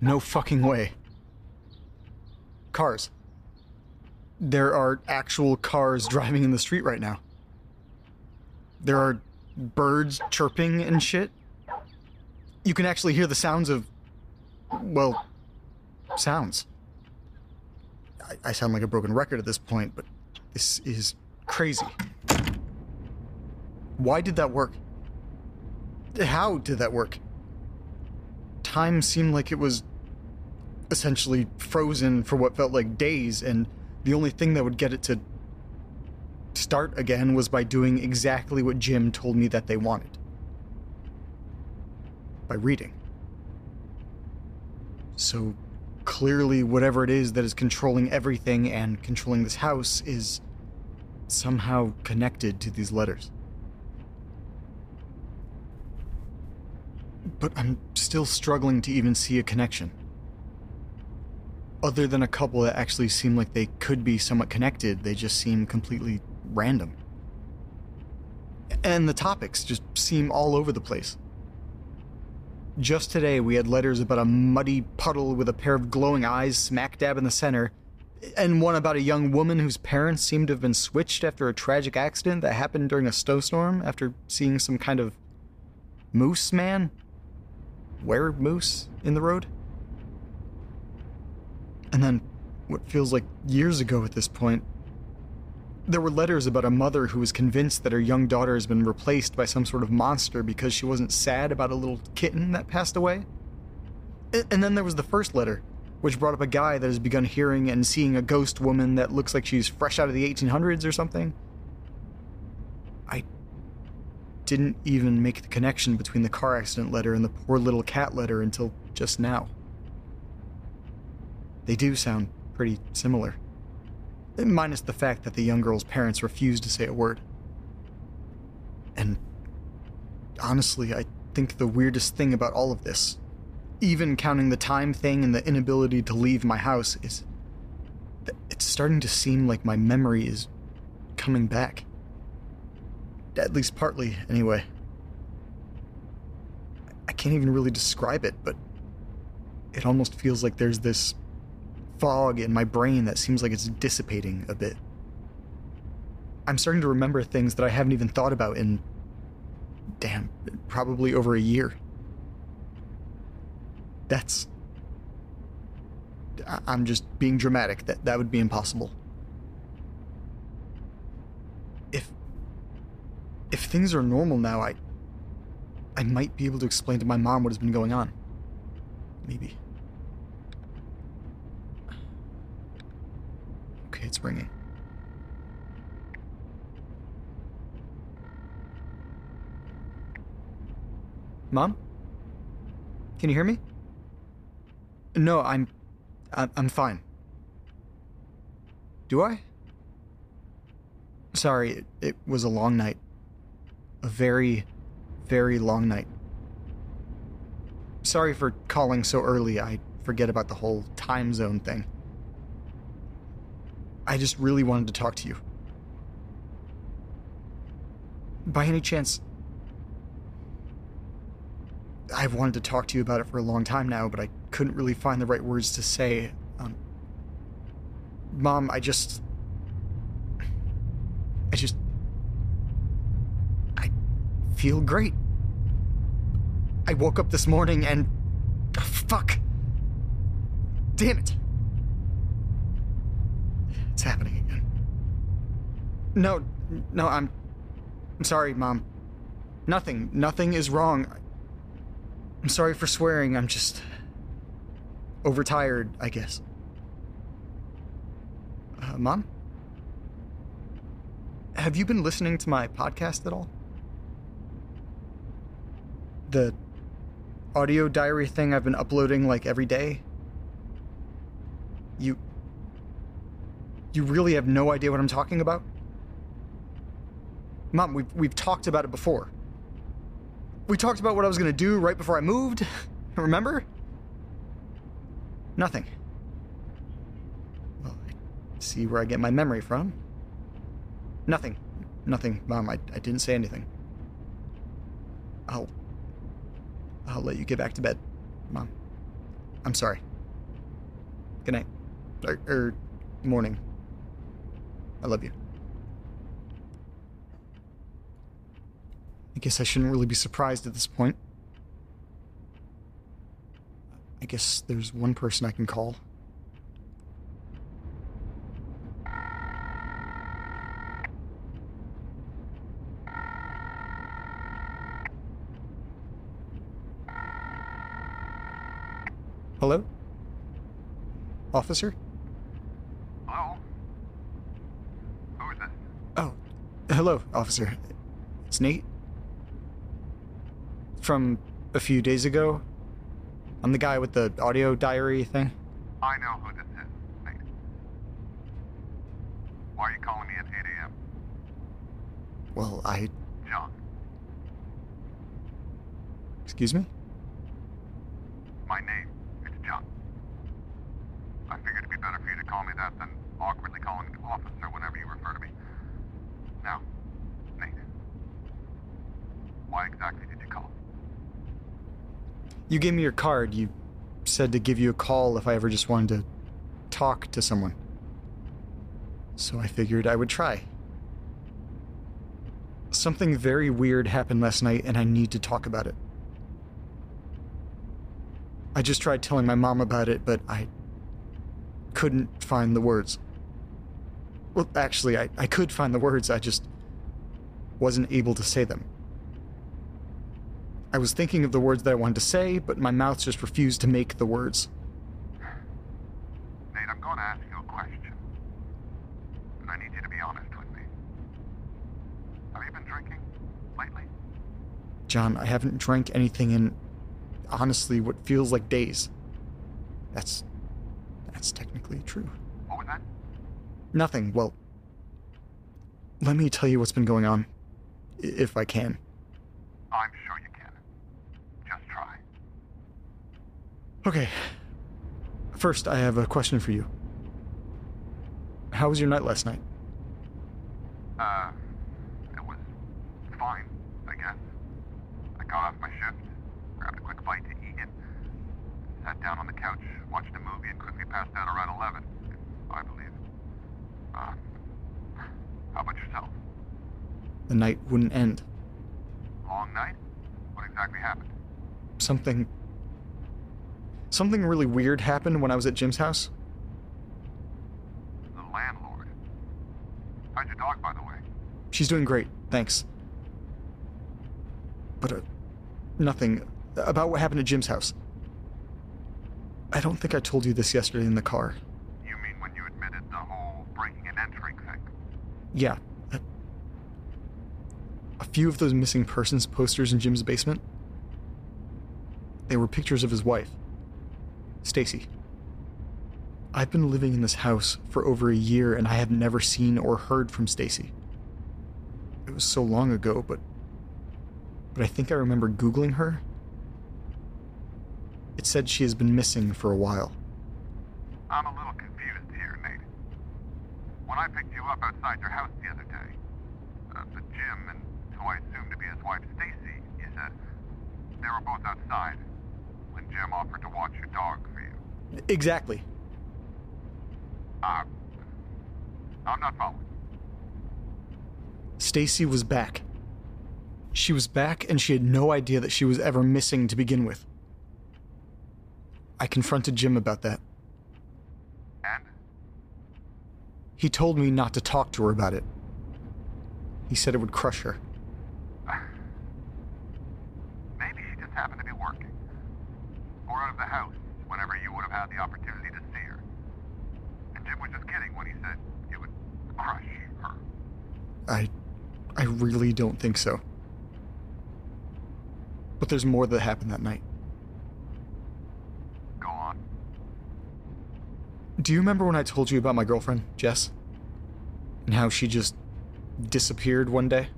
No fucking way. Cars. There are actual cars driving in the street right now. There are birds chirping and shit. You can actually hear the sounds of. well. sounds. I, I sound like a broken record at this point, but this is crazy. Why did that work? How did that work? Time seemed like it was essentially frozen for what felt like days, and the only thing that would get it to start again was by doing exactly what Jim told me that they wanted by reading. So clearly, whatever it is that is controlling everything and controlling this house is somehow connected to these letters. But I'm still struggling to even see a connection. Other than a couple that actually seem like they could be somewhat connected, they just seem completely random. And the topics just seem all over the place. Just today, we had letters about a muddy puddle with a pair of glowing eyes smack dab in the center, and one about a young woman whose parents seem to have been switched after a tragic accident that happened during a snowstorm after seeing some kind of moose man were moose in the road. And then, what feels like years ago at this point, there were letters about a mother who was convinced that her young daughter has been replaced by some sort of monster because she wasn't sad about a little kitten that passed away. And then there was the first letter, which brought up a guy that has begun hearing and seeing a ghost woman that looks like she's fresh out of the 1800s or something. I didn't even make the connection between the car accident letter and the poor little cat letter until just now. They do sound pretty similar. Minus the fact that the young girl's parents refused to say a word. And honestly, I think the weirdest thing about all of this, even counting the time thing and the inability to leave my house, is that it's starting to seem like my memory is coming back. At least partly, anyway. I can't even really describe it, but it almost feels like there's this fog in my brain that seems like it's dissipating a bit. I'm starting to remember things that I haven't even thought about in. damn, probably over a year. That's. I'm just being dramatic. That, that would be impossible. Things are normal now, I. I might be able to explain to my mom what has been going on. Maybe. Okay, it's ringing. Mom? Can you hear me? No, I'm. I'm fine. Do I? Sorry, it, it was a long night. Very, very long night. Sorry for calling so early. I forget about the whole time zone thing. I just really wanted to talk to you. By any chance, I've wanted to talk to you about it for a long time now, but I couldn't really find the right words to say. Um, Mom, I just. I just. I feel great. I woke up this morning and. oh, fuck! Damn it! It's happening again. No, no, I'm. I'm sorry, Mom. Nothing, nothing is wrong. I'm sorry for swearing. I'm just overtired, I guess. Uh, Mom? Have you been listening to my podcast at all? The audio diary thing I've been uploading like every day? You. You really have no idea what I'm talking about? Mom, we've, we've talked about it before. We talked about what I was to do right before I moved. Remember? Nothing. Well, see where I get my memory from. Nothing. Nothing, Mom. I, I didn't say anything. I'll. I'll let you get back to bed, Mom. I'm sorry. Good night. Or, or morning. I love you. I guess I shouldn't really be surprised at this point. I guess there's one person I can call. Hello? Officer? Hello? Who is this? Oh, hello, officer. It's Nate. From a few days ago. I'm the guy with the audio diary thing. I know who this is, Nate. Why are you calling me at 8 a.m.? Well, I. John, Excuse me? my name is John. I figured it'd be better for you to call me that than awkwardly calling the officer whenever you refer to me. Now, Nate, why exactly did you call? You gave me your card. You said to give you a call if I ever just wanted to talk to someone. So I figured I would try. Something very weird happened last night, and I need to talk about it. I just tried telling my mom about it, but I couldn't find the words. Well, actually, I, I could find the words, I just wasn't able to say them. I was thinking of the words that I wanted to say, but my mouth just refused to make the words. Nate, I'm going to ask you a question. And I need you to be honest with me. Have you been drinking lately? John, I haven't drank anything in honestly what feels like days. That's that's technically true. What was that? Nothing. Well, let me tell you what's been going on, if I can. I'm sure you can. Just try. Okay. First, I have a question for you. How was your night last night? Uh, it was fine, I guess. I got off my shift, grabbed a quick bite to eat it, sat down on the couch, watched a movie, and quickly passed out around 11, I believe. Uh, how about yourself? The night wouldn't end. Long night? What exactly happened? Something. Something really weird happened when I was at Jim's house. The landlord. How's your dog, by the way? She's doing great, thanks. But, uh, nothing. About what happened at Jim's house. I don't think I told you this yesterday in the car. You mean when you admitted the whole breaking and entering thing? Yeah. A, a few of those missing persons posters in Jim's basement. They were pictures of his wife, Stacy. I've been living in this house for over a year and I have never seen or heard from Stacy. It was so long ago, but but I think I remember googling her. It said she has been missing for a while. I'm a little confused here, Nate. When I picked you up outside your house the other day, uh, the Jim and who I assume to be his wife, Stacy, you said they were both outside Jim offered to watch your dog for you. Exactly. Uh, I'm not following. Stacy was back. She was back and she had no idea that she was ever missing to begin with. I confronted Jim about that. And? He told me not to talk to her about it. He said it would crush her. Maybe she just happened to be working. Or out of the house whenever you would have had the opportunity to see her. And Jim was just kidding when he said it would crush her. I I really don't think so. But there's more that happened that night. Go on. Do you remember when I told you about my girlfriend, Jess? And how she just disappeared one day?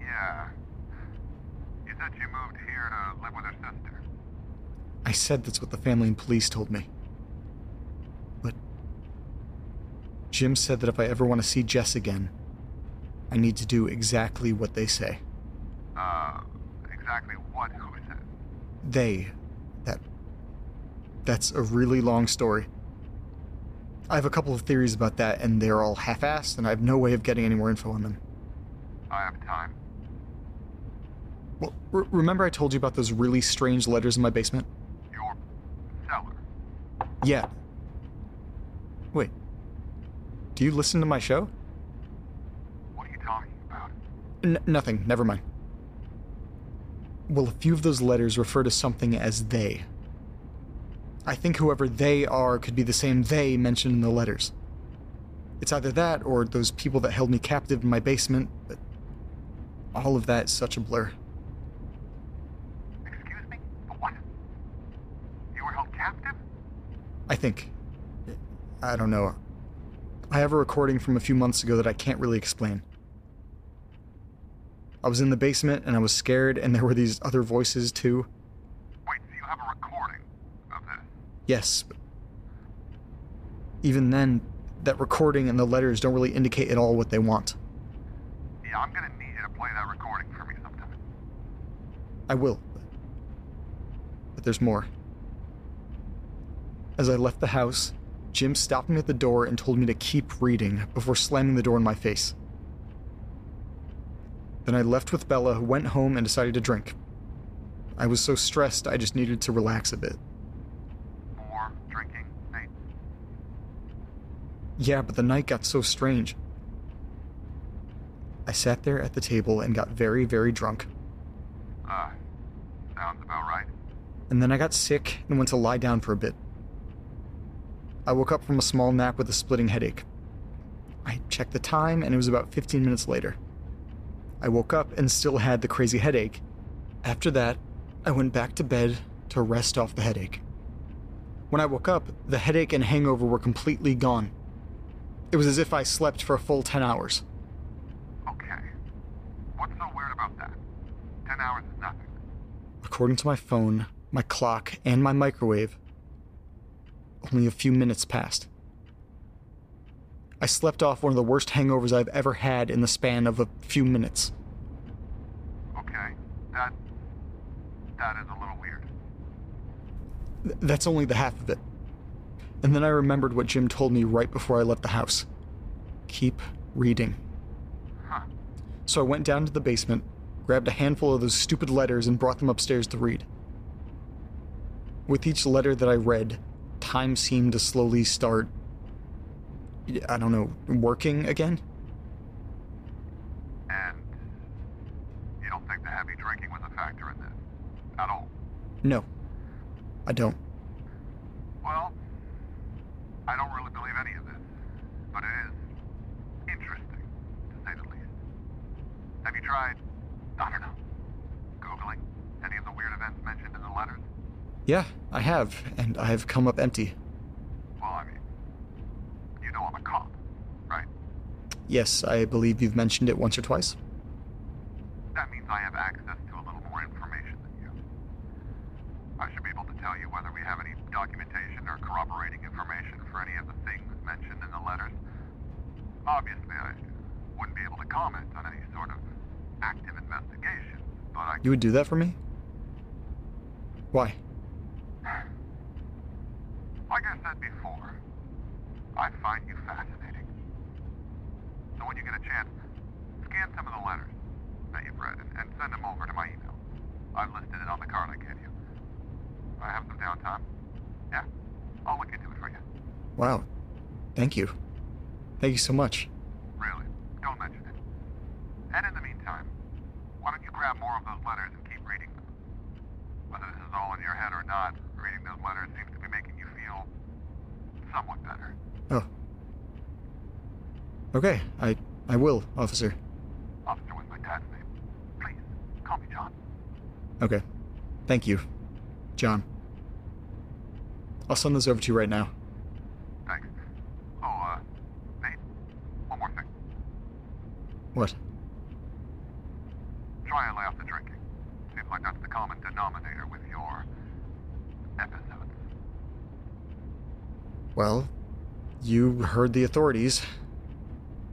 Yeah. You said she moved here to live with her sister. I said that's what the family and police told me. But Jim said that if I ever want to see Jess again, I need to do exactly what they say. Uh, exactly what who said? They. That. That's a really long story. I have a couple of theories about that, and they're all half assed, and I have no way of getting any more info on them. I have time. Well, r- remember I told you about those really strange letters in my basement? Yeah. Wait. Do you listen to my show? What are you talking about? N- nothing, never mind. Well, a few of those letters refer to something as they. I think whoever they are could be the same they mentioned in the letters. It's either that or those people that held me captive in my basement, but all of that is such a blur. Excuse me? What? You were held captive? I think. I don't know. I have a recording from a few months ago that I can't really explain. I was in the basement and I was scared, and there were these other voices too. Wait, so you have a recording of this? Yes, even then, that recording and the letters don't really indicate at all what they want. Yeah, I'm gonna need you to play that recording for me sometime. I will. But there's more. As I left the house, Jim stopped me at the door and told me to keep reading before slamming the door in my face. Then I left with Bella, who went home, and decided to drink. I was so stressed, I just needed to relax a bit. Drinking, Nate? Yeah, but the night got so strange. I sat there at the table and got very, very drunk. Uh, sounds about right. and then I got sick and went to lie down for a bit. I woke up from a small nap with a splitting headache. I checked the time and it was about 15 minutes later. I woke up and still had the crazy headache. After that, I went back to bed to rest off the headache. When I woke up, the headache and hangover were completely gone. It was as if I slept for a full 10 hours. Okay. What's so weird about that? Ten hours is nothing. According to my phone, my clock, and my microwave, only a few minutes passed. I slept off one of the worst hangovers I've ever had in the span of a few minutes. Okay. That. That is a little weird. Th- that's only the half of it. And then I remembered what Jim told me right before I left the house keep reading. Huh. So I went down to the basement, grabbed a handful of those stupid letters, and brought them upstairs to read. With each letter that I read, time seemed to slowly start. I don't know, working again? And. You don't think the heavy drinking was a factor in this? At all? No, I don't. Well, I don't really believe any of this, but it is interesting, to say the least. Have you tried, I don't know, Googling any of the weird events mentioned in the Yeah, I have, and I have come up empty. Well, I mean, you know I'm a cop, right? Yes, I believe you've mentioned it once or twice. That means I have access to a little more information than you. I should be able to tell you whether we have any documentation or corroborating information for any of the things mentioned in the letters. Obviously, I wouldn't be able to comment on any sort of active investigation, but I You would do that for me? Why? Like I said before, I find you fascinating. So when you get a chance, scan some of the letters that you've read and, and send them over to my email. I've listed it on the card I gave you. I have some downtime. Yeah, I'll look into it for you. Wow. Thank you. Thank you so much. Really, don't mention it. And in the meantime, why don't you grab more of those letters and keep reading them? Whether this is all in your head or not, reading those letters seems to be making you feel somewhat better. Okay, I I will, officer. Officer was my dad's name. Please, call me John. Okay. Thank you, John. I'll send this over to you right now. Thanks. Oh, uh, Nate, one more thing. What? Try and lay off the drinking. Seems like that's the common denominator with your episodes. Well, you heard the authorities.